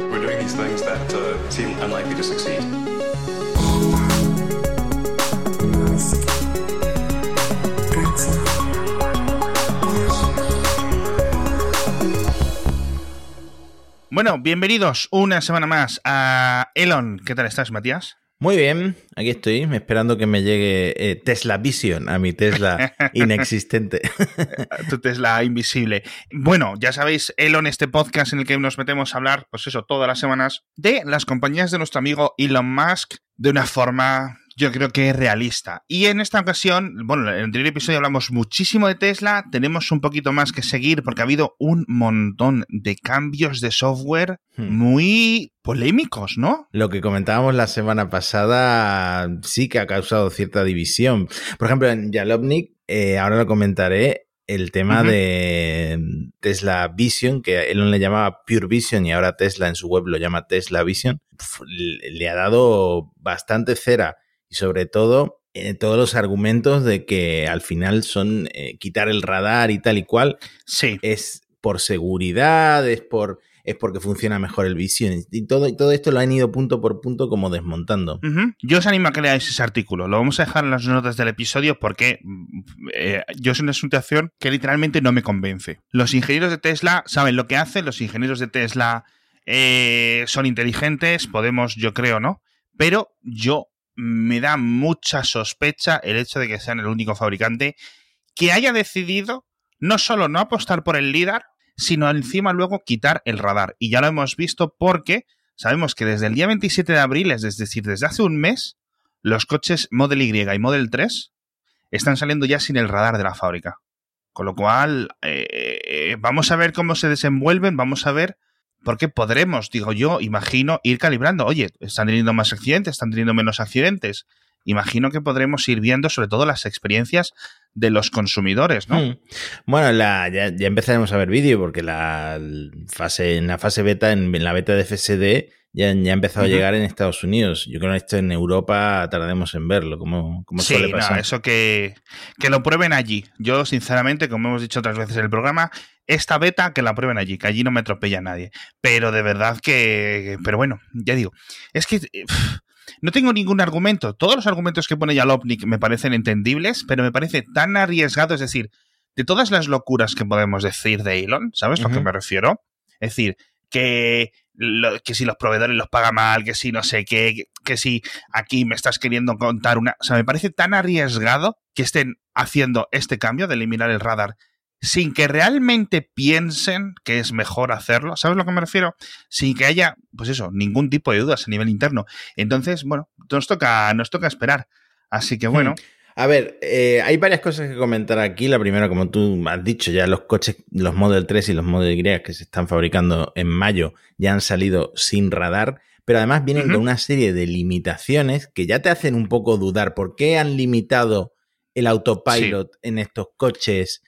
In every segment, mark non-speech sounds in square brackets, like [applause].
We're doing these things that uh, seem unlikely to succeed. Bueno, bienvenidos una semana más a Elon. ¿Qué tal estás, Matías? Muy bien, aquí estoy esperando que me llegue eh, Tesla Vision a mi Tesla [laughs] inexistente. tu Tesla invisible. Bueno, ya sabéis, Elon, este podcast en el que nos metemos a hablar, pues eso, todas las semanas, de las compañías de nuestro amigo Elon Musk de una forma yo creo que es realista. Y en esta ocasión, bueno, en el anterior episodio hablamos muchísimo de Tesla, tenemos un poquito más que seguir porque ha habido un montón de cambios de software hmm. muy polémicos, ¿no? Lo que comentábamos la semana pasada sí que ha causado cierta división. Por ejemplo, en Jalopnik, eh, ahora lo comentaré, el tema de Tesla Vision, que Elon le llamaba Pure Vision y ahora Tesla en su web lo llama Tesla Vision, le ha dado bastante cera y sobre todo eh, todos los argumentos de que al final son eh, quitar el radar y tal y cual. Sí. Es por seguridad, es por es porque funciona mejor el Vision. Y todo, y todo esto lo han ido punto por punto como desmontando. Yo os animo a que leáis ese artículo. Lo vamos a dejar en las notas del episodio porque eh, yo soy una situación que literalmente no me convence. Los ingenieros de Tesla saben lo que hacen, los ingenieros de Tesla son inteligentes, podemos, yo creo, ¿no? Pero yo me da mucha sospecha el hecho de que sean el único fabricante que haya decidido no solo no apostar por el LIDAR, sino encima luego quitar el radar. Y ya lo hemos visto porque sabemos que desde el día 27 de abril, es decir, desde hace un mes, los coches Model Y y Model 3 están saliendo ya sin el radar de la fábrica. Con lo cual, eh, eh, vamos a ver cómo se desenvuelven, vamos a ver porque podremos, digo yo, imagino, ir calibrando. Oye, están teniendo más accidentes, están teniendo menos accidentes. Imagino que podremos ir viendo sobre todo las experiencias de los consumidores, ¿no? Hmm. Bueno, ya, empezaremos a ver vídeo porque la fase, en la fase beta, en, la beta de FSD, ya, ya ha empezado a llegar en Estados Unidos. Yo creo que esto en Europa tardaremos en verlo, como, como sí, suele pasar. No, eso que, que lo prueben allí. Yo, sinceramente, como hemos dicho otras veces en el programa, esta beta que la prueben allí, que allí no me atropella nadie. Pero de verdad que. Pero bueno, ya digo. Es que. no tengo ningún argumento. Todos los argumentos que pone Jalopnik me parecen entendibles, pero me parece tan arriesgado. Es decir, de todas las locuras que podemos decir de Elon, ¿sabes a lo que me refiero? Es decir, que, que si los proveedores los pagan mal, que si no sé qué, que si aquí me estás queriendo contar una... O sea, me parece tan arriesgado que estén haciendo este cambio de eliminar el radar sin que realmente piensen que es mejor hacerlo, ¿sabes a lo que me refiero? Sin que haya, pues eso, ningún tipo de dudas a nivel interno. Entonces, bueno, nos toca, nos toca esperar. Así que bueno. Hmm. A ver, eh, hay varias cosas que comentar aquí. La primera, como tú has dicho, ya los coches, los Model 3 y los Model Y que se están fabricando en mayo ya han salido sin radar, pero además vienen con una serie de limitaciones que ya te hacen un poco dudar. ¿Por qué han limitado el autopilot en estos coches?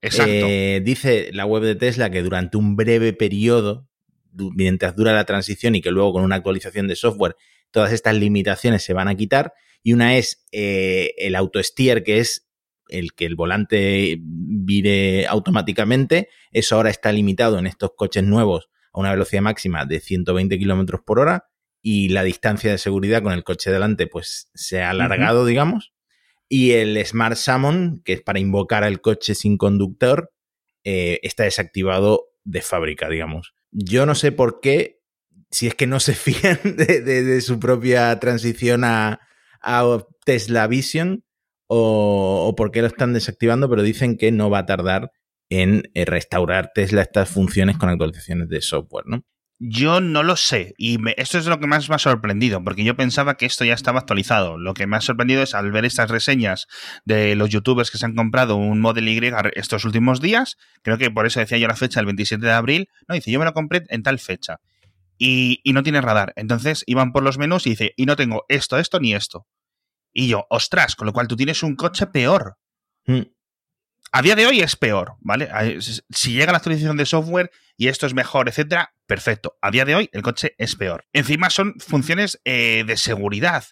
Exacto. Eh, dice la web de Tesla que durante un breve periodo, mientras dura la transición y que luego con una actualización de software, todas estas limitaciones se van a quitar. Y una es eh, el auto steer, que es el que el volante vire automáticamente. Eso ahora está limitado en estos coches nuevos a una velocidad máxima de 120 kilómetros por hora. Y la distancia de seguridad con el coche delante, pues se ha alargado, digamos. Y el Smart Summon, que es para invocar al coche sin conductor, eh, está desactivado de fábrica, digamos. Yo no sé por qué, si es que no se [laughs] fían de, su propia transición a, Tesla Vision o, o, por qué lo están desactivando, pero dicen que no va a tardar en eh, restaurar Tesla estas funciones con actualizaciones de software, ¿no? Yo no lo sé, y esto es lo que más me ha sorprendido, porque yo pensaba que esto ya estaba actualizado. Lo que me ha sorprendido es al ver estas reseñas de los youtubers que se han comprado un Model Y estos últimos días, creo que por eso decía yo la fecha, el 27 de abril, no, dice, yo me lo compré en tal fecha, y, no tiene radar. Entonces iban por los menús y dice, y no tengo esto, esto ni esto. Y yo, ostras, con lo cual tú tienes un coche peor. Hmm. A día de hoy es peor, ¿vale? Si llega la actualización de software y esto es mejor, etcétera, perfecto. A día de hoy el coche es peor. Encima son funciones eh, de seguridad.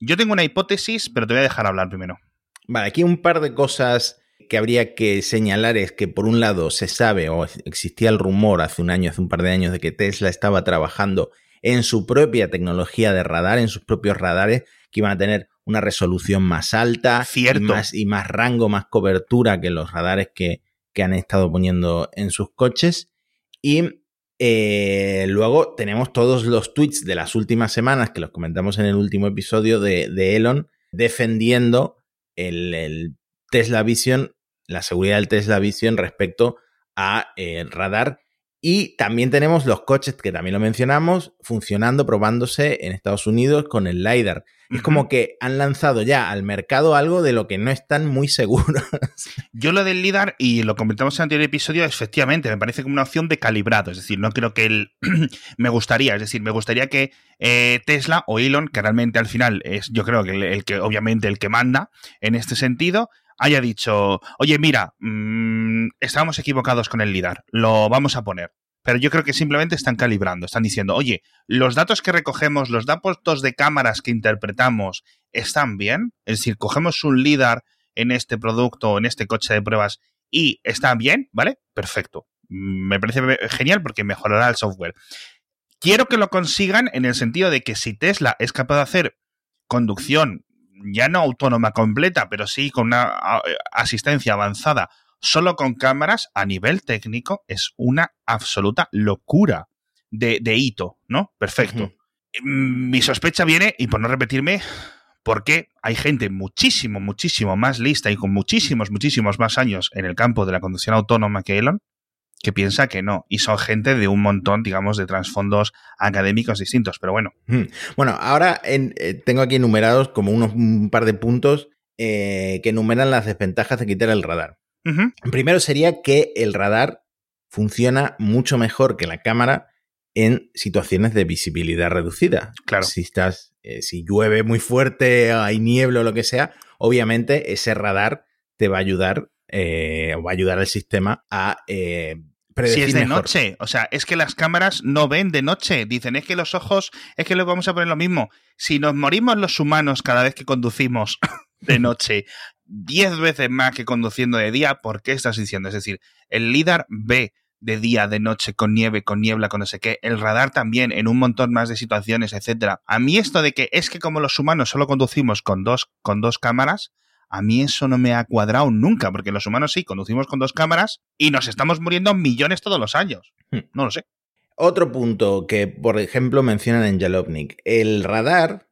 Yo tengo una hipótesis, pero te voy a dejar hablar primero. Vale, aquí un par de cosas que habría que señalar es que por un lado se sabe o existía el rumor hace un año, hace un par de años de que Tesla estaba trabajando en su propia tecnología de radar, en sus propios radares que iban a tener una resolución más alta Cierto. Y, más, y más rango, más cobertura que los radares que, que han estado poniendo en sus coches. Y eh, luego tenemos todos los tweets de las últimas semanas que los comentamos en el último episodio de, de Elon defendiendo el, el, Tesla Vision, la seguridad del Tesla Vision respecto a eh, radar. Y también tenemos los coches que también lo mencionamos funcionando, probándose en Estados Unidos con el LiDAR. Es como que han lanzado ya al mercado algo de lo que no están muy seguros. [laughs] Yo lo del LIDAR, y lo comentamos en el anterior episodio, efectivamente, me parece como una opción de calibrado. Es decir, no creo que él [clears throat] me gustaría. Es decir, me gustaría que eh, Tesla o Elon, que realmente al final es, yo creo que el, el, que, obviamente, el que manda en este sentido, haya dicho, oye, mira, mmm, estábamos equivocados con el LIDAR, lo vamos a poner pero yo creo que simplemente están calibrando, están diciendo, oye, los datos que recogemos, los datos de cámaras que interpretamos, ¿están bien? Es decir, cogemos un LIDAR en este producto, en este coche de pruebas, y está bien, ¿vale? Perfecto. Me parece genial porque mejorará el software. Quiero que lo consigan en el sentido de que si Tesla es capaz de hacer conducción ya no autónoma completa, pero sí con una asistencia avanzada solo con cámaras a nivel técnico es una absoluta locura de, de hito, ¿no? Perfecto. Uh -huh. Mi sospecha viene, y por no repetirme, porque hay gente muchísimo, muchísimo más lista y con muchísimos, muchísimos más años en el campo de la conducción autónoma que Elon, que piensa que no. Y son gente de un montón, digamos, de trasfondos académicos distintos, pero bueno. Bueno, ahora en, eh, tengo aquí enumerados como unos, un par de puntos eh, que enumeran las desventajas de quitar el radar. Uh -huh. Primero sería que el radar funciona mucho mejor que la cámara en situaciones de visibilidad reducida. Claro. Si estás, eh, si llueve muy fuerte, hay niebla o lo que sea, obviamente ese radar te va a ayudar eh, va a ayudar al sistema a eh, si es de mejor. noche, o sea, es que las cámaras no ven de noche. Dicen, es que los ojos, es que les vamos a poner lo mismo. Si nos morimos los humanos cada vez que conducimos [laughs] de noche, 10 veces más que conduciendo de día, ¿por qué estás diciendo? Es decir, el LIDAR ve de día, de noche, con nieve, con niebla, con no sé qué, el radar también, en un montón más de situaciones, etcétera. A mí esto de que es que como los humanos solo conducimos con dos, con dos cámaras, a mí eso no me ha cuadrado nunca, porque los humanos sí conducimos con dos cámaras y nos estamos muriendo millones todos los años. No lo sé. Otro punto que, por ejemplo, mencionan en Jalopnik, el radar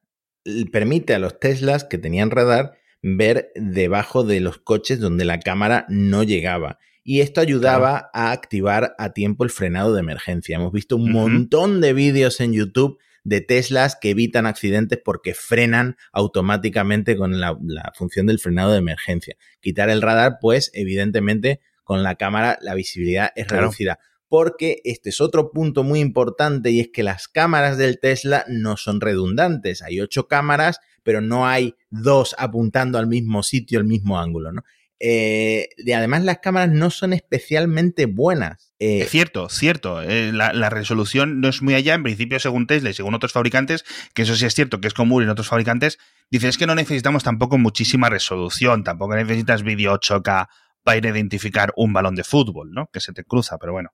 permite a los Teslas que tenían radar ver debajo de los coches donde la cámara no llegaba. Y esto ayudaba claro. a activar a tiempo el frenado de emergencia. Hemos visto un uh -huh. montón de vídeos en YouTube de Teslas que evitan accidentes porque frenan automáticamente con la, la, función del frenado de emergencia. Quitar el radar, pues evidentemente con la cámara la visibilidad es claro. reducida. Porque este es otro punto muy importante y es que las cámaras del Tesla no son redundantes. Hay ocho cámaras, pero no hay dos apuntando al mismo sitio, al mismo ángulo, ¿no? Eh, y además las cámaras no son especialmente buenas. Eh, es cierto, cierto. Eh, la, la, resolución no es muy allá. En principio, según Tesla y según otros fabricantes, que eso sí es cierto, que es común en otros fabricantes, dicen es que no necesitamos tampoco muchísima resolución, tampoco necesitas vídeo 8K para identificar un balón de fútbol, ¿no? Que se te cruza, pero bueno.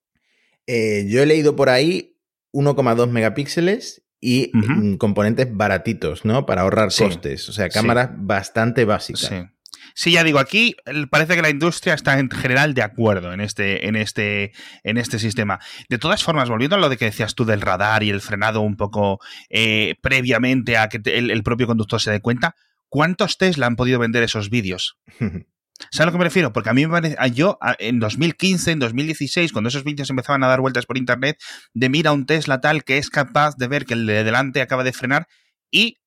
Yo he leído por ahí 1,2 megapíxeles y uh -huh. componentes baratitos, ¿no? Para ahorrar sí, costes. O sea, cámaras sí. bastante básicas. Sí. Sí, ya digo, aquí parece que la industria está en general de acuerdo en este, en este, en este sistema. De todas formas, volviendo a lo de que decías tú del radar y el frenado un poco eh, previamente a que el, el, propio conductor se dé cuenta, ¿cuántos Tesla han podido vender esos vídeos? [laughs] ¿Sabes a lo que me refiero? Porque a mí me parece, yo en 2015, en 2016, cuando esos vídeos empezaban a dar vueltas por internet, de mira un Tesla tal que es capaz de ver que el de delante acaba de frenar y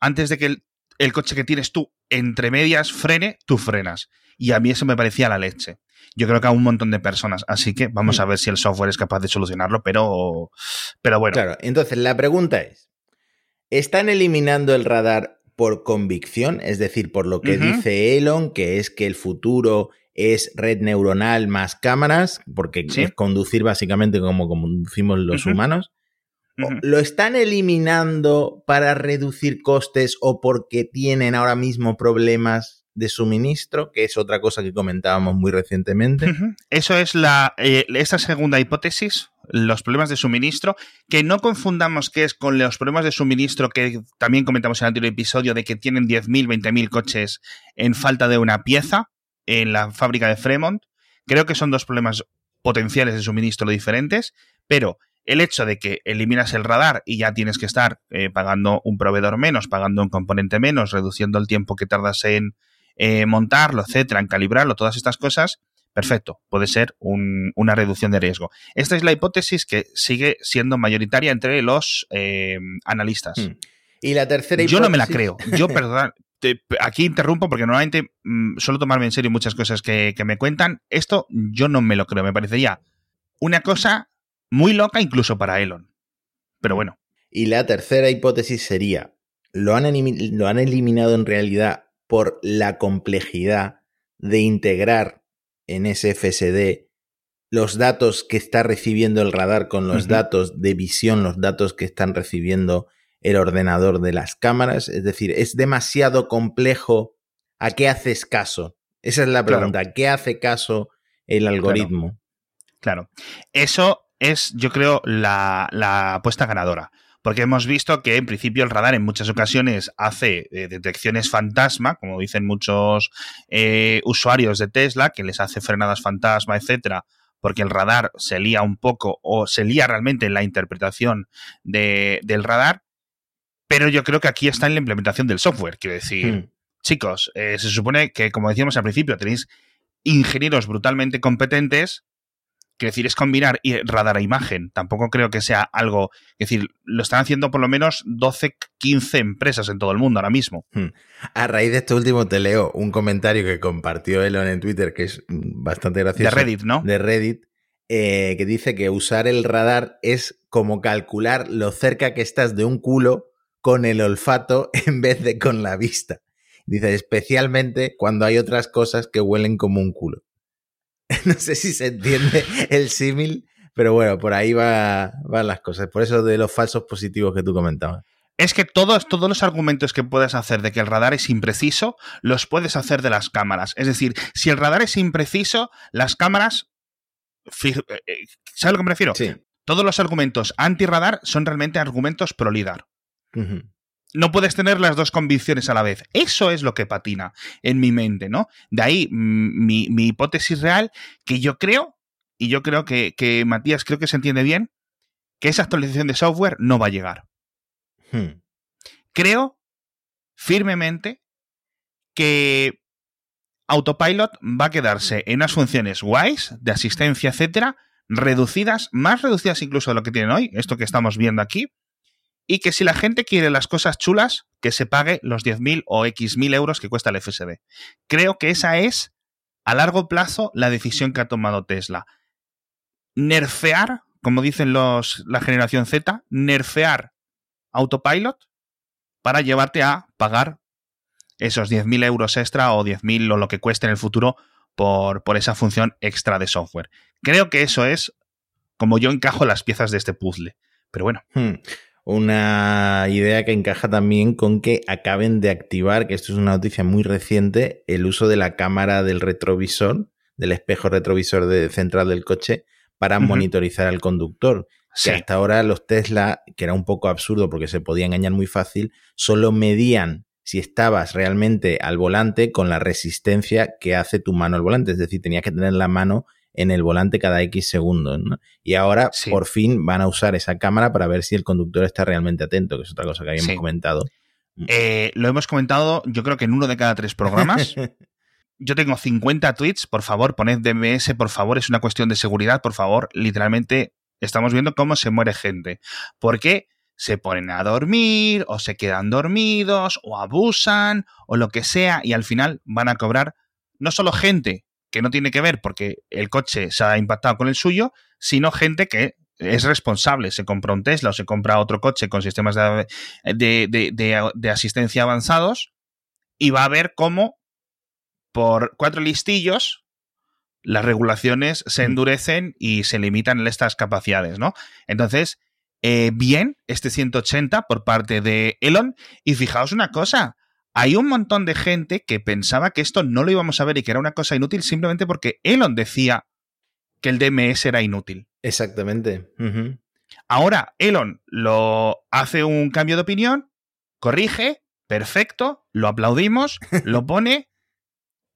antes de que el, el coche que tienes tú entre medias frene, tú frenas. Y a mí eso me parecía la leche. Yo creo que a un montón de personas. Así que vamos a ver si el software es capaz de solucionarlo, pero, pero bueno. Claro, entonces la pregunta es, ¿están eliminando el radar por convicción? Es decir, por lo que uh -huh. dice Elon, que es que el futuro es red neuronal más cámaras, porque ¿Sí? es conducir básicamente como conducimos los uh -huh. humanos. ¿Lo están eliminando para reducir costes o porque tienen ahora mismo problemas de suministro, que es otra cosa que comentábamos muy recientemente. Eso es la eh, esta segunda hipótesis, los problemas de suministro, que no confundamos que es con los problemas de suministro que también comentamos en el anterior episodio de que tienen 10.000, 20.000 coches en falta de una pieza en la fábrica de Fremont. Creo que son dos problemas potenciales de suministro diferentes, pero el hecho de que eliminas el radar y ya tienes que estar eh, pagando un proveedor menos, pagando un componente menos, reduciendo el tiempo que tardas en eh, montarlo, etcétera, en calibrarlo, todas estas cosas, perfecto, puede ser una reducción de riesgo. Esta es la hipótesis que sigue siendo mayoritaria entre los eh, analistas. Hmm. Y la tercera hipótesis. Yo no me la creo. Yo, [laughs] perdón, aquí interrumpo porque normalmente mm, suelo tomarme en serio muchas cosas que, que me cuentan. Esto yo no me lo creo. Me parecería una cosa muy loca incluso para Elon. Pero bueno. Y la tercera hipótesis sería, ¿lo han, lo han eliminado en realidad por la complejidad de integrar en ese FSD los datos que está recibiendo el radar con los datos de visión, los datos que están recibiendo el ordenador de las cámaras? Es decir, ¿es demasiado complejo? ¿A qué haces caso? Esa es la pregunta. ¿A qué hace caso el algoritmo? claro. Eso es, yo creo, la, apuesta ganadora. Porque hemos visto que en principio el radar en muchas ocasiones hace eh, detecciones fantasma, como dicen muchos eh, usuarios de Tesla, que les hace frenadas fantasma, etcétera, porque el radar se lía un poco o se lía realmente en la interpretación del radar. Pero yo creo que aquí está en la implementación del software. Quiero decir, hmm. chicos, eh, se supone que, como decíamos al principio, tenéis ingenieros brutalmente competentes Quiero decir, es combinar radar a imagen. Tampoco creo que sea algo. Es decir, lo están haciendo por lo menos 12, 15 empresas en todo el mundo ahora mismo. Hmm. A raíz de esto último, te leo un comentario que compartió Elon en Twitter, que es bastante gracioso. De Reddit, ¿no? De Reddit, eh, que dice que usar el radar es como calcular lo cerca que estás de un culo con el olfato [laughs] en vez de con la vista. Dice, especialmente cuando hay otras cosas que huelen como un culo. [laughs] no sé si se entiende el símil, pero bueno, por ahí va, van las cosas. Por eso de los falsos positivos que tú comentabas. Es que todos, todos los argumentos que puedes hacer de que el radar es impreciso, los puedes hacer de las cámaras. Es decir, si el radar es impreciso, las cámaras. Eh, eh, ¿Sabes a lo que me refiero? Sí. Todos los argumentos anti-radar son realmente argumentos pro-lidar no puedes tener las dos convicciones a la vez. Eso es lo que patina en mi mente, ¿no? De ahí mm, mi, hipótesis real, que yo creo, y yo creo que, Matías creo que se entiende bien, que esa actualización de software no va a llegar. Hmm. Creo firmemente que Autopilot va a quedarse en unas funciones guays de asistencia, etcétera, reducidas, más reducidas incluso de lo que tienen hoy, esto que estamos viendo aquí, y que si la gente quiere las cosas chulas, que se pague los 10.000 o X.000 euros que cuesta el FSD. Creo que esa es, a largo plazo, la decisión que ha tomado Tesla. Nerfear, como dicen los, la generación Z, nerfear Autopilot para llevarte a pagar esos 10.000 euros extra o 10.000 o lo que cueste en el futuro por, por esa función extra de software. Creo que eso es como yo encajo las piezas de este puzzle. Pero bueno. Hmm una idea que encaja también con que acaben de activar, que esto es una noticia muy reciente, el uso de la cámara del retrovisor, del espejo retrovisor de, central del coche, para monitorizar al conductor. Que hasta ahora los Tesla, que era un poco absurdo porque se podía engañar muy fácil, solo medían si estabas realmente al volante con la resistencia que hace tu mano al volante. Es decir, tenías que tener la mano en el volante cada X segundos. ¿no? Y ahora por fin van a usar esa cámara para ver si el conductor está realmente atento, que es otra cosa que habíamos comentado. Eh, lo hemos comentado, yo creo que en uno de cada tres programas. [laughs] yo tengo 50 tweets, por favor, poned DMS, por favor, es una cuestión de seguridad, por favor, literalmente estamos viendo cómo se muere gente. Porque se ponen a dormir, o se quedan dormidos, o abusan, o lo que sea, y al final van a cobrar no solo gente que no tiene que ver porque el coche se ha impactado con el suyo, sino gente que es responsable, se compra un Tesla o se compra otro coche con sistemas de, asistencia avanzados y va a ver cómo por cuatro listillos las regulaciones se mm. endurecen y se limitan estas capacidades, ¿no? Entonces, eh, bien, este 180 por parte de Elon. Y fijaos una cosa, hay un montón de gente que pensaba que esto no lo íbamos a ver y que era una cosa inútil simplemente porque Elon decía que el DMS era inútil. Exactamente. Ahora Elon lo hace un cambio de opinión, corrige, perfecto, lo aplaudimos, [laughs] lo pone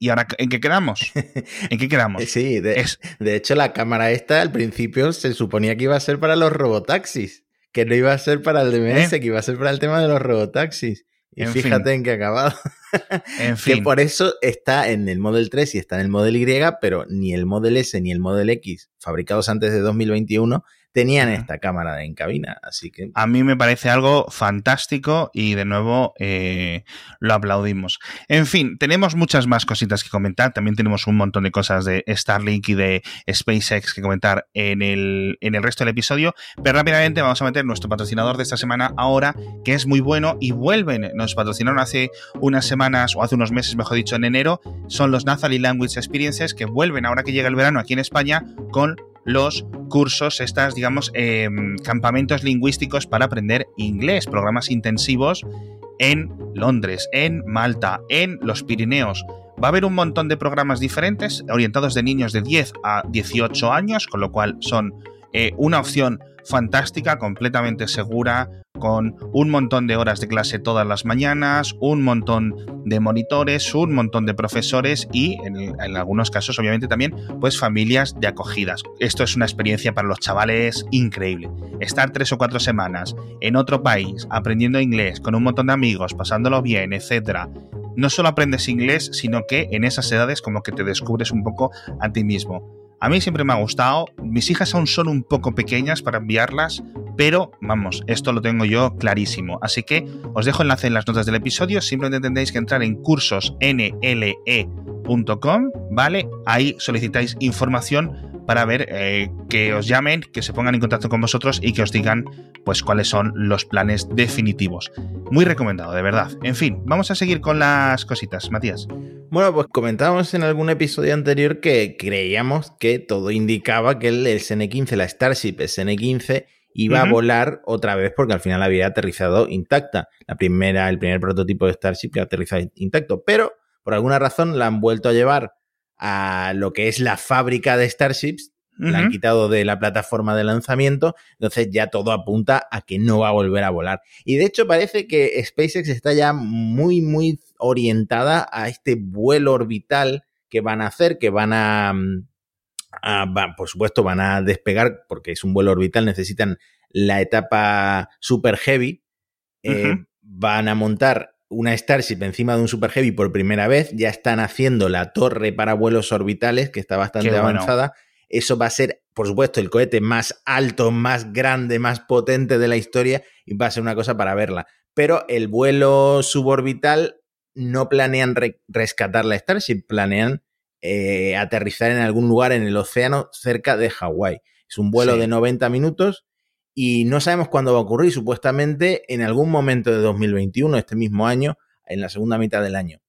¿Y ahora en qué quedamos? [laughs] ¿En qué quedamos? Sí, de, de, hecho la cámara esta al principio se suponía que iba a ser para los robotaxis, que no iba a ser para el DMS, ¿Eh? que iba a ser para el tema de los robotaxis. Y fíjate en qué ha acabado. [laughs] En fin. Que por eso está en el Model 3 y está en el Model Y, pero ni el Model S ni el Model X, fabricados antes de 2021, tenían esta cámara en cabina. Así que. A mí me parece algo fantástico y de nuevo eh, lo aplaudimos. En fin, tenemos muchas más cositas que comentar. También tenemos un montón de cosas de Starlink y de SpaceX que comentar en el, en el resto del episodio. Pero rápidamente vamos a meter nuestro patrocinador de esta semana ahora, que es muy bueno y vuelven. Nos patrocinaron hace unas semanas o hace unos meses, mejor dicho, en enero. Son los Nathalie Language Experiences que vuelven ahora que llega el verano aquí en España con los cursos, estas, digamos, em, campamentos lingüísticos para aprender inglés, programas intensivos en Londres, en Malta, en los Pirineos. Va a haber un montón de programas diferentes orientados de niños de 10 a 18 años, con lo cual son eh, una opción fantástica, completamente segura, con un montón de horas de clase todas las mañanas, un montón de monitores, un montón de profesores y en, algunos casos obviamente también pues familias de acogidas. Esto es una experiencia para los chavales increíble. Estar tres o cuatro semanas en otro país aprendiendo inglés con un montón de amigos, pasándolo bien, etcétera. No solo aprendes inglés, sino que en esas edades como que te descubres un poco a ti mismo. A mí siempre me ha gustado. Mis hijas aún son un poco pequeñas para enviarlas, pero vamos, esto lo tengo yo clarísimo. Así que os dejo enlace en las notas del episodio. Simplemente tendréis que entrar en cursosnle.com, ¿vale? Ahí solicitáis información para ver eh, que os llamen, que se pongan en contacto con vosotros y que os digan pues cuáles son los planes definitivos. Muy recomendado, de verdad. En fin, vamos a seguir con las cositas, Matías. Bueno, pues comentábamos en algún episodio anterior que creíamos que todo indicaba que el, SN15, la Starship SN15, iba a volar otra vez porque al final había aterrizado intacta. La primera, el primer prototipo de Starship que aterrizado intacto, pero por alguna razón la han vuelto a llevar a lo que es la fábrica de Starships, la han quitado de la plataforma de lanzamiento, entonces ya todo apunta a que no va a volver a volar. Y de hecho parece que SpaceX está ya muy, muy orientada a este vuelo orbital que van a hacer, que van a, por supuesto, van a despegar, porque es un vuelo orbital, necesitan la etapa super heavy, eh, van a montar una Starship encima de un Super Heavy por primera vez, ya están haciendo la torre para vuelos orbitales, que está bastante avanzada. Eso va a ser, por supuesto, el cohete más alto, más grande, más potente de la historia y va a ser una cosa para verla. Pero el vuelo suborbital no planean rescatar la Starship, planean eh, aterrizar en algún lugar en el océano cerca de Hawái. Es un vuelo de 90 minutos y no sabemos cuándo va a ocurrir, supuestamente en algún momento de 2021, este mismo año, en la segunda mitad del año.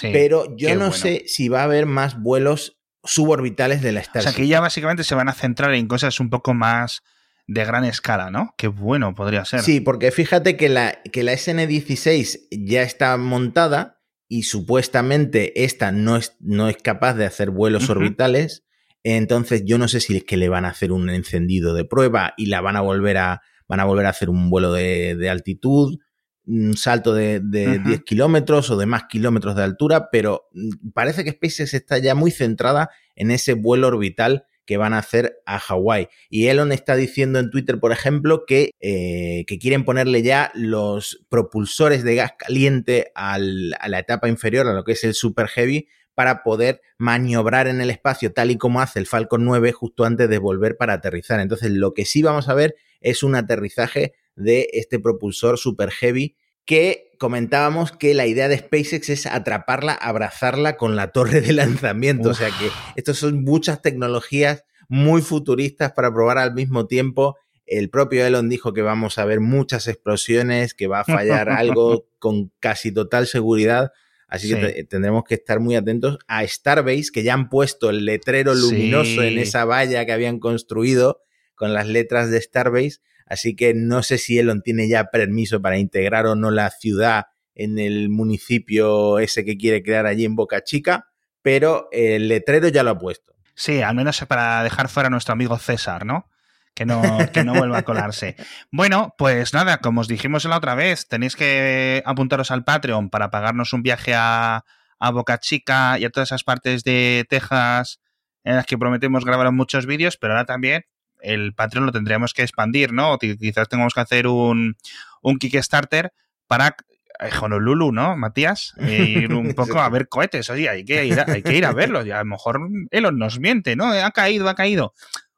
Pero yo no sé si va a haber más vuelos suborbitales de la Starship. O sea, que ya básicamente se van a centrar en cosas un poco más de gran escala, ¿no? Qué bueno podría ser. Sí, porque fíjate que la, que la SN16 ya está montada y supuestamente esta no es, no es capaz de hacer vuelos orbitales entonces, yo no sé si es que le van a hacer un encendido de prueba y la van a volver a, van a, volver a hacer un vuelo de, altitud, un salto de, 10 kilómetros o de más kilómetros de altura, pero mm, parece que SpaceX está ya muy centrada en ese vuelo orbital que van a hacer a Hawái. Y Elon está diciendo en Twitter, por ejemplo, que, eh, que quieren ponerle ya los propulsores de gas caliente a la etapa inferior, a lo que es el Super Heavy, para poder maniobrar en el espacio tal y como hace el Falcon 9 justo antes de volver para aterrizar. Entonces lo que sí vamos a ver es un aterrizaje de este propulsor Super Heavy que comentábamos que la idea de SpaceX es atraparla, abrazarla con la torre de lanzamiento. O sea que estas son muchas tecnologías muy futuristas para probar al mismo tiempo. El propio Elon dijo que vamos a ver muchas explosiones, que va a fallar algo [laughs] con casi total seguridad. Así que tendremos que estar muy atentos a Starbase, que ya han puesto el letrero luminoso en esa valla que habían construido con las letras de Starbase. Así que no sé si Elon tiene ya permiso para integrar o no la ciudad en el municipio ese que quiere crear allí en Boca Chica, pero el letrero ya lo ha puesto. Sí, al menos para dejar fuera a nuestro amigo César, ¿no? Que no, que no vuelva a colarse. Bueno, pues nada, como os dijimos la otra vez, tenéis que apuntaros al Patreon para pagarnos un viaje a, a Boca Chica y a todas esas partes de Texas en las que prometemos grabar muchos vídeos, pero ahora también el Patreon lo tendríamos que expandir, ¿no? O quizás tengamos que hacer un, un Kickstarter para eh, Honolulu, ¿no, Matías? E ir un [laughs] poco a ver cohetes. Oye, hay que ir a, hay que ir a verlos. Y a lo mejor Elon nos miente, ¿no? Ha caído, ha caído.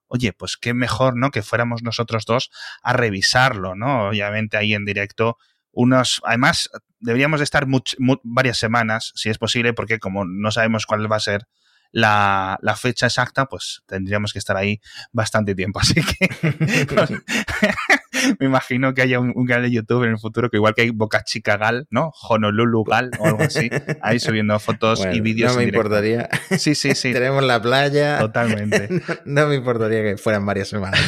Oye, pues qué mejor, ¿no? Que fuéramos nosotros dos a revisarlo, ¿no? Obviamente ahí en directo. Unos, además, deberíamos de estar varias semanas, si es posible, porque como no sabemos cuál va a ser la, fecha exacta, pues tendríamos que estar ahí bastante tiempo. [laughs] Así que [laughs] me imagino que haya un, canal de YouTube en el futuro que igual que hay Boca Chica Gal, ¿no? Honolulu Gal o algo así, ahí subiendo fotos y vídeos. No me importaría. Sí, sí, sí. [laughs] Tenemos la playa. Totalmente. No, me importaría que fueran varias semanas.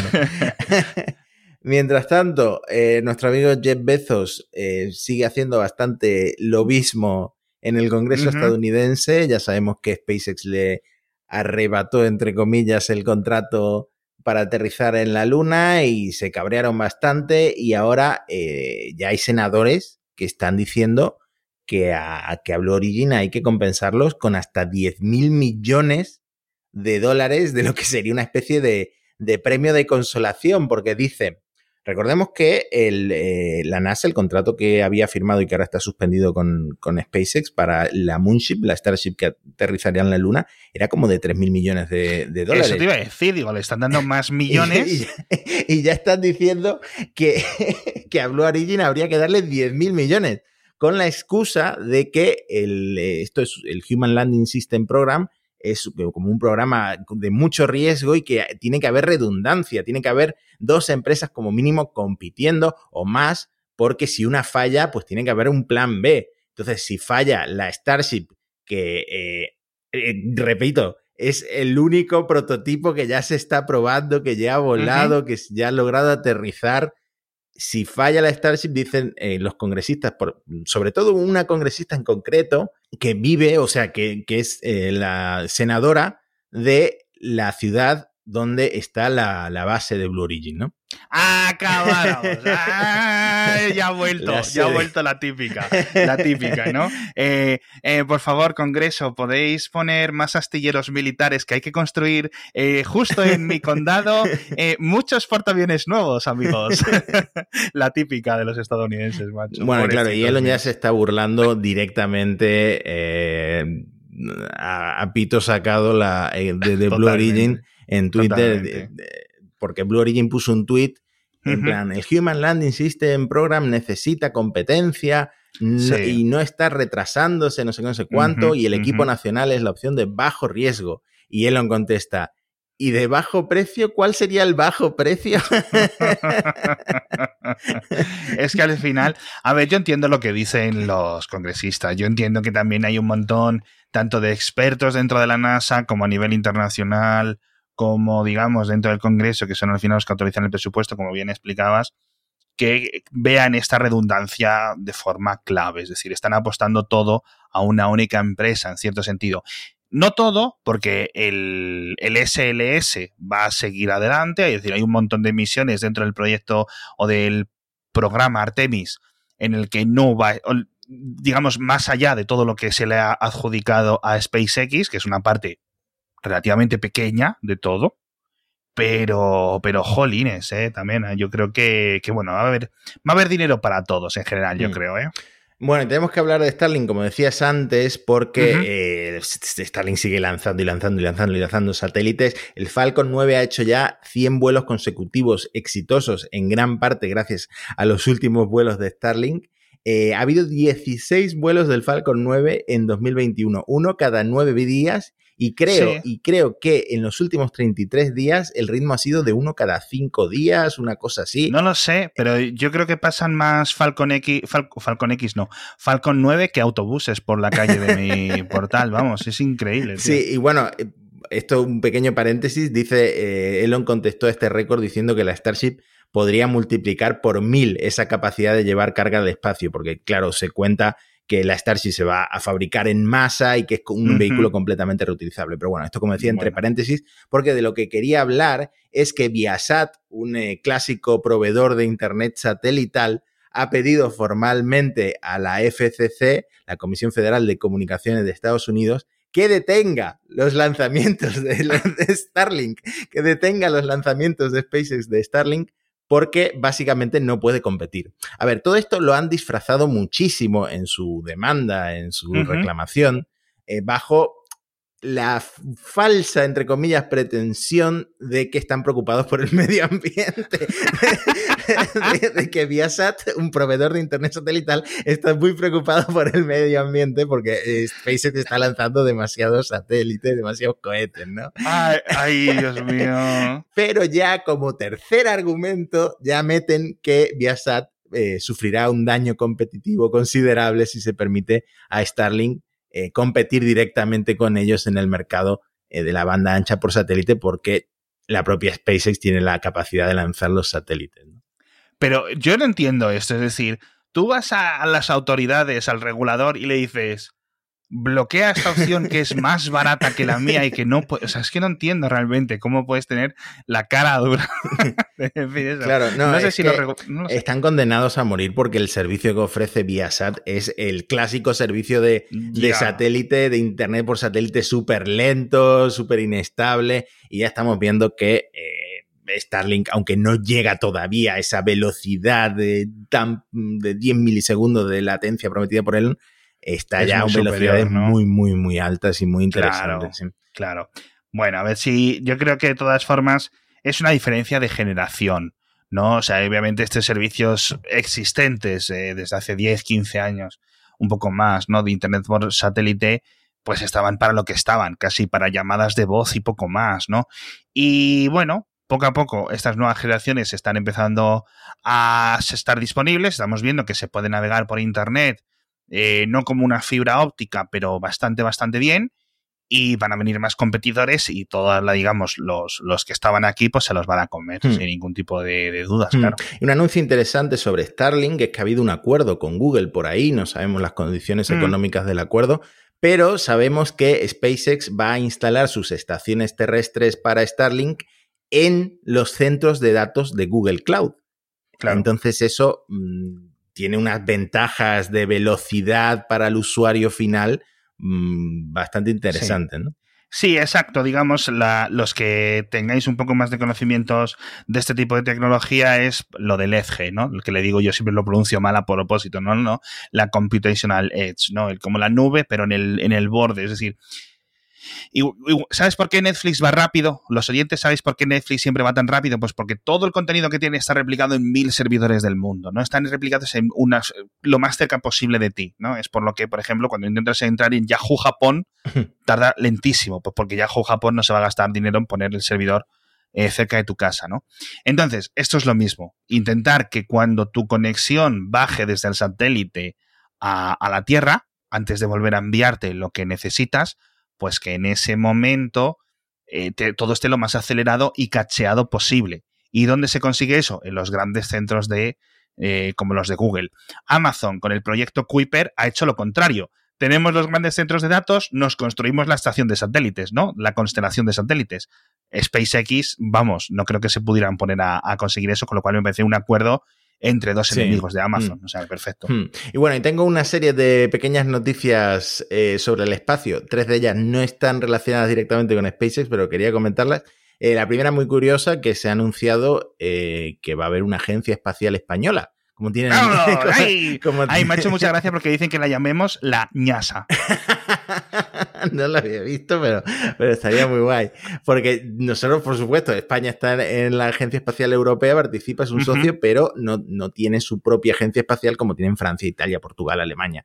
Mientras tanto, eh, nuestro amigo Jeff Bezos eh, sigue haciendo bastante lobismo en el Congreso estadounidense. Ya sabemos que SpaceX le arrebató, entre comillas, el contrato para aterrizar en la Luna y se cabrearon bastante y ahora eh, ya hay senadores que están diciendo que a, que Blue Origin hay que compensarlos con hasta 10 mil millones de dólares de lo que sería una especie de, de premio de consolación, porque dice, Recordemos que el, eh, la NASA, el contrato que había firmado y que ahora está suspendido con, SpaceX para la Moonship, la Starship que aterrizaría en la Luna, era como de 3 mil millones de, dólares. Eso te iba a decir, digo, le están dando más millones. [laughs] y, ya, están diciendo que, que a Blue Origin habría que darle 10 mil millones, con la excusa de que el, eh, esto es el Human Landing System Program, es como un programa de mucho riesgo y que tiene que haber redundancia, tiene que haber dos empresas como mínimo compitiendo o más, porque si una falla, pues tiene que haber un plan B. Entonces, si falla la Starship, que, eh, eh, repito, es el único prototipo que ya se está probando, que ya ha volado, que ya ha logrado aterrizar, si falla la Starship, dicen eh, los congresistas, sobre todo una congresista en concreto, que vive, o sea, que, es eh, la senadora de la ciudad donde está la, la, base de Blue Origin, ¿no? ¡Acabamos! [laughs] ya ha vuelto, ya ha vuelto la típica, la típica, ¿no? Eh, eh, por favor, Congreso, ¿podéis poner más astilleros militares que hay que construir eh, justo en mi condado? [laughs] muchos portaaviones nuevos, amigos. [laughs] la típica de los estadounidenses, macho. Bueno, claro, y Elon ya se está burlando directamente a, pito sacado la, de, Blue Origin en Twitter, porque Blue Origin puso un tweet en plan, el Human Landing System Program necesita competencia y no está retrasándose, no sé, no sé cuánto, y el equipo nacional es la opción de bajo riesgo. Y Elon contesta, ¿y de bajo precio? ¿Cuál sería el bajo precio? [laughs] es que al final, a ver, yo entiendo lo que dicen los congresistas, yo entiendo que también hay un montón, tanto de expertos dentro de la NASA como a nivel internacional, como, digamos, dentro del Congreso, que son al final los que autorizan el presupuesto, como bien explicabas, que vean esta redundancia de forma clave. Es decir, están apostando todo a una única empresa, en cierto sentido. No todo, porque el, SLS va a seguir adelante, es decir, hay un montón de misiones dentro del proyecto o del programa Artemis en el que no va, digamos, más allá de todo lo que se le ha adjudicado a SpaceX, que es una parte relativamente pequeña de todo, pero, pero jolines, ¿eh? También, ¿eh? yo creo que, bueno, va a, haber, va a haber dinero para todos en general, yo mm. creo, ¿eh? Bueno, tenemos que hablar de Starlink, como decías antes, porque eh, Starlink sigue lanzando y lanzando y lanzando y lanzando satélites. El Falcon 9 ha hecho ya 100 vuelos consecutivos exitosos, en gran parte gracias a los últimos vuelos de Starlink. Eh, ha habido 16 vuelos del Falcon 9 en 2021, uno cada nueve días y creo, y creo que en los últimos 33 días el ritmo ha sido de uno cada cinco días, una cosa así. No lo sé, pero yo creo que pasan más Falcon X, Falcon X no, Falcon 9 que autobuses por la calle de mi [laughs] portal, vamos, es increíble. Sí, y bueno, esto un pequeño paréntesis, dice, eh, Elon contestó este récord diciendo que la Starship podría multiplicar por mil esa capacidad de llevar carga al espacio, porque claro, se cuenta que la Starship se va a fabricar en masa y que es un vehículo completamente reutilizable. Pero bueno, esto como decía entre paréntesis, porque de lo que quería hablar es que Viasat, un eh, clásico proveedor de Internet satelital, ha pedido formalmente a la FCC, la Comisión Federal de Comunicaciones de Estados Unidos, que detenga los lanzamientos de, [laughs] de Starlink, que detenga los lanzamientos de SpaceX de Starlink porque básicamente no puede competir. A ver, todo esto lo han disfrazado muchísimo en su demanda, en su reclamación, eh, bajo la falsa, entre comillas, pretensión de que están preocupados por el [laughs] medio ambiente. [laughs] de, que Viasat, un proveedor de Internet satelital, está muy preocupado por el medio ambiente porque eh, SpaceX está lanzando demasiados satélites, demasiados cohetes, ¿no? Ay, ay, Dios mío. [laughs] Pero ya como tercer argumento, ya meten que Viasat eh, sufrirá un daño competitivo considerable si se permite a Starlink eh, competir directamente con ellos en el mercado eh, de la banda ancha por satélite porque la propia SpaceX tiene la capacidad de lanzar los satélites. Pero yo no entiendo esto, es decir, tú vas a las autoridades, al regulador y le dices, bloquea esta opción que es más [laughs] barata que la mía y que no o sea, es que no entiendo realmente cómo puedes tener la cara dura. [laughs] [laughs] Claro, no, sé si lo están condenados a morir porque el servicio que ofrece Viasat es el clásico servicio de, satélite, de internet por satélite súper lento, súper inestable y ya estamos viendo que eh, Starlink, aunque no llega todavía a esa velocidad de, tan, de 10 milisegundos de latencia prometida por él, está ya a velocidades muy, muy, muy altas y muy interesantes. Claro, claro. Bueno, a ver si yo creo que de todas formas es una diferencia de generación, ¿no? O sea, obviamente estos servicios existentes eh, desde hace 10, 15 años, un poco más, ¿no? De Internet por satélite, pues estaban para lo que estaban, casi para llamadas de voz y poco más, ¿no? Y bueno, poco a poco estas nuevas generaciones están empezando a estar disponibles, estamos viendo que se puede navegar por Internet eh, no como una fibra óptica, pero bastante, bastante bien. Y van a venir más competidores y todas, la, digamos, los, los que estaban aquí, pues se los van a comer hmm. sin ningún tipo de, dudas, hmm. claro. un anuncio interesante sobre Starlink es que ha habido un acuerdo con Google por ahí, no sabemos las condiciones hmm. económicas del acuerdo, pero sabemos que SpaceX va a instalar sus estaciones terrestres para Starlink en los centros de datos de Google Cloud. Claro. Entonces eso mm, tiene unas ventajas de velocidad para el usuario final mm, bastante interesantes, ¿no? Sí, exacto. Digamos, los que tengáis un poco más de conocimientos de este tipo de tecnología es lo del Edge, ¿no? El que le digo yo siempre lo pronuncio mal a propósito, ¿no? no la computational edge, ¿no? El, como la nube, pero en el, en el borde. Es decir, y, ¿Sabes por qué Netflix va rápido? Los oyentes, ¿sabéis por qué Netflix siempre va tan rápido? Pues porque todo el contenido que tiene está replicado en mil servidores del mundo, ¿no? Están replicados en unas, lo más cerca posible de ti, ¿no? Es por lo que, por ejemplo, cuando intentas entrar en Yahoo Japón, tarda lentísimo, pues porque Yahoo Japón no se va a gastar dinero en poner el servidor eh, cerca de tu casa, ¿no? Entonces, esto es lo mismo. Intentar que cuando tu conexión baje desde el satélite a, a la Tierra, antes de volver a enviarte lo que necesitas, pues que en ese momento eh, todo esté lo más acelerado y cacheado posible. ¿Y dónde se consigue eso? En los grandes centros de, eh, como los de Google. Amazon, con el proyecto Kuiper, ha hecho lo contrario. Tenemos los grandes centros de datos, nos construimos la estación de satélites, ¿no? La constelación de satélites. SpaceX, vamos, no creo que se pudieran poner a, a conseguir eso, con lo cual me parece un acuerdo entre dos enemigos de Amazon. Mm. O sea, perfecto. Mm. Y bueno, y tengo una serie de pequeñas noticias eh, sobre el espacio. Tres de ellas no están relacionadas directamente con SpaceX, pero quería comentarlas. Eh, la primera muy curiosa, que se ha anunciado eh, que va a haber una agencia espacial española. Como tienen. [laughs] ay, me ha hecho mucha gracia porque dicen que la llamemos la ñasa. [laughs] [laughs] no lo había visto, pero, pero estaría muy guay. Porque nosotros, por supuesto, España está en la Agencia Espacial Europea, participa, es un socio, pero no, no tiene su propia agencia espacial como tienen Francia, Italia, Portugal, Alemania.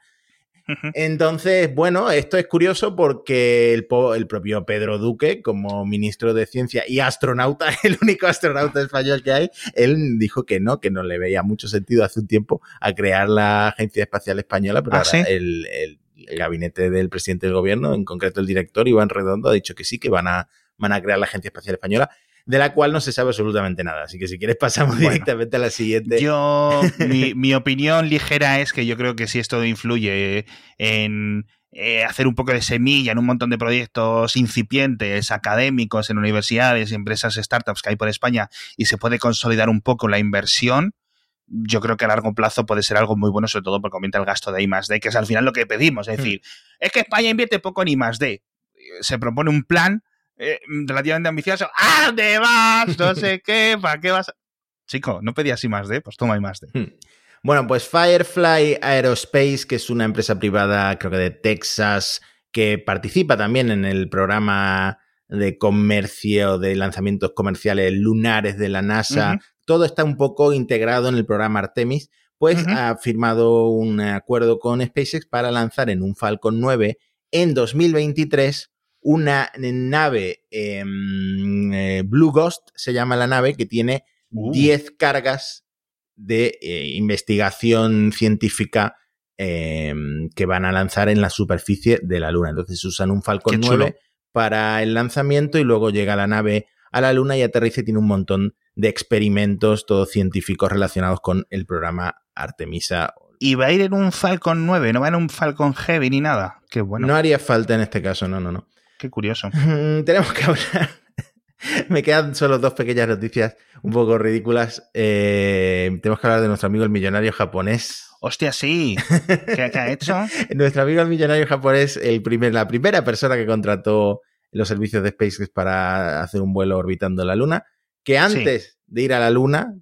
Entonces, bueno, esto es curioso porque el, el, propio Pedro Duque, como ministro de Ciencia y astronauta, [laughs] el único astronauta español que hay, él dijo que no, que no le veía mucho sentido hace un tiempo a crear la Agencia Espacial Española, pero ¿Ah, ahora el, el, gabinete del presidente del gobierno, en concreto el director Iván Redondo, ha dicho que sí, que van a, van a crear la Agencia Espacial Española. de la cual no se sabe absolutamente nada. Así que si quieres pasamos directamente a la siguiente. Yo, [laughs] mi, mi, opinión ligera es que yo creo que si esto influye en eh, hacer un poco de semilla en un montón de proyectos incipientes, académicos, en universidades, empresas, startups que hay por España y se puede consolidar un poco la inversión, yo creo que a largo plazo puede ser algo muy bueno, sobre todo porque aumenta el gasto de I D, que es al final lo que pedimos. Es hmm. decir, es que España invierte poco en I D. Se propone un plan eh, relativamente ambicioso. ¡Ah, dónde vas! No sé [laughs] qué, ¿para qué vas? Chico, ¿no pedías I D? Pues toma I D. Hmm. Bueno, pues Firefly Aerospace, que es una empresa privada, creo que de Texas, que participa también en el programa de comercio, de lanzamientos comerciales lunares de la NASA, todo está un poco integrado en el programa Artemis, pues ha firmado un acuerdo con SpaceX para lanzar en un Falcon 9 en 2023 una nave em, eh, Blue Ghost, se llama la nave, que tiene 10 uh. cargas de eh, investigación científica em, que van a lanzar en la superficie de la Luna. Entonces usan un Falcon 9 para el lanzamiento y luego llega la nave a la Luna y aterriza y tiene un montón de experimentos, todos científicos relacionados con el programa Artemisa. Y va a ir en un Falcon 9, no va en un Falcon Heavy ni nada. Qué bueno. No haría falta en este caso, no, no, no. Qué curioso. [laughs] Tenemos que hablar [laughs] Me quedan solo dos pequeñas noticias un poco ridículas. Eh, tenemos que hablar de nuestro amigo el millonario japonés. Hostia, sí. ¿Qué, ha [laughs] hecho? nuestro amigo el millonario japonés, el primer, la primera persona que contrató los servicios de SpaceX para hacer un vuelo orbitando la Luna, que antes de ir a la Luna,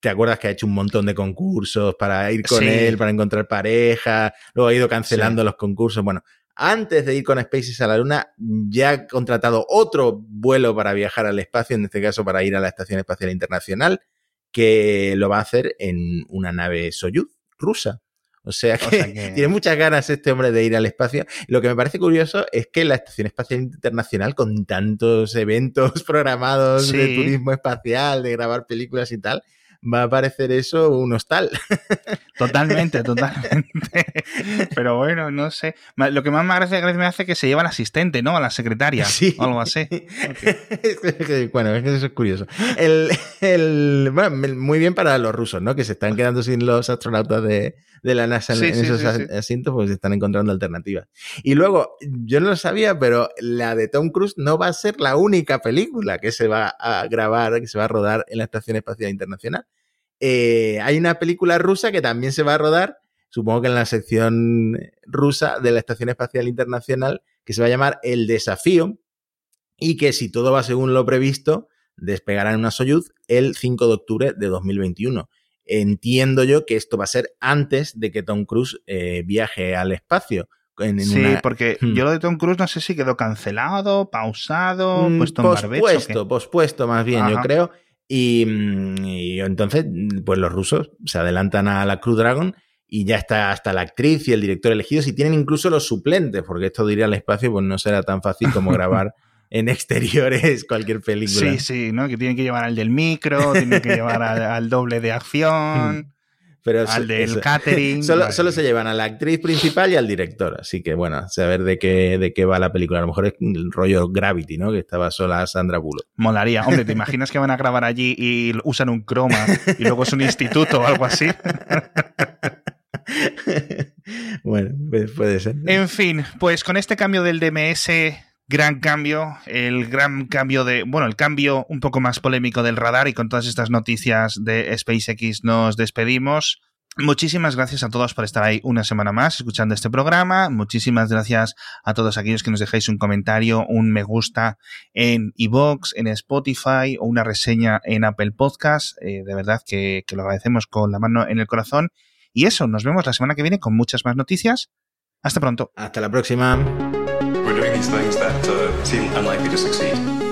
¿te acuerdas que ha hecho un montón de concursos para ir con él, para encontrar pareja? Luego ha ido cancelando los concursos. Bueno, antes de ir con SpaceX a la Luna, ya ha contratado otro vuelo para viajar al espacio, en este caso para ir a la Estación Espacial Internacional, que lo va a hacer en una nave Soyuz rusa. O sea [laughs] que, tiene muchas ganas este hombre de ir al espacio. Lo que me parece curioso es que la Estación Espacial Internacional, con tantos eventos [laughs] programados de turismo espacial, de grabar películas y tal, va a parecer eso un hostal. [laughs] Totalmente, totalmente. Pero bueno, no sé. Lo que más me gracia me hace que se lleva al asistente, ¿no? A la secretaria. Sí. O algo así. [laughs] bueno, es que eso es curioso. El, bueno, muy bien para los rusos, ¿no? Que se están quedando sin los astronautas de, la NASA en, esos asientos, pues están encontrando alternativas. Y luego, yo no lo sabía, pero la de Tom Cruise no va a ser la única película que se va a grabar, que se va a rodar en la Estación Espacial Internacional. Eh, hay una película rusa que también se va a rodar, supongo que en la sección rusa de la Estación Espacial Internacional, que se va a llamar El Desafío, y que si todo va según lo previsto, despegará en una Soyuz el 5 de octubre de 2021. Entiendo yo que esto va a ser antes de que Tom Cruise eh, viaje al espacio. sí, porque hmm. yo lo de Tom Cruise no sé si quedó cancelado, pausado, mm, puesto en Pospuesto, pospuesto más bien, yo creo. Mm, y, entonces, pues los rusos se adelantan a la Crew Dragon y ya está hasta la actriz y el director elegidos y tienen incluso los suplentes, porque esto de ir al espacio pues no será tan fácil como grabar [laughs] en exteriores cualquier película. Sí, sí, ¿no? Que tienen que llevar al del micro, tienen que llevar al doble de acción. [laughs] Pero al del catering. Solo, solo, se llevan a la actriz principal y al director. Así que, bueno, saber de qué, de qué va la película. A lo mejor es el rollo Gravity, ¿no? Que estaba sola Sandra Bullock. Molaría. Hombre, ¿te [laughs] imaginas que van a grabar allí y usan un croma y luego es un instituto o algo así? [laughs] bueno, pues puede ser. En fin, pues con este cambio del DMS gran cambio, el gran cambio de, bueno, el cambio un poco más polémico del radar y con todas estas noticias de SpaceX nos despedimos. Muchísimas gracias a todos por estar ahí una semana más escuchando este programa. Muchísimas gracias a todos aquellos que nos dejéis un comentario, un me gusta en iVoox, en Spotify o una reseña en Apple Podcast. Eh, de verdad que lo agradecemos con la mano en el corazón. Y eso, nos vemos la semana que viene con muchas más noticias. Hasta pronto. Hasta la próxima. These things that uh, seem unlikely to succeed.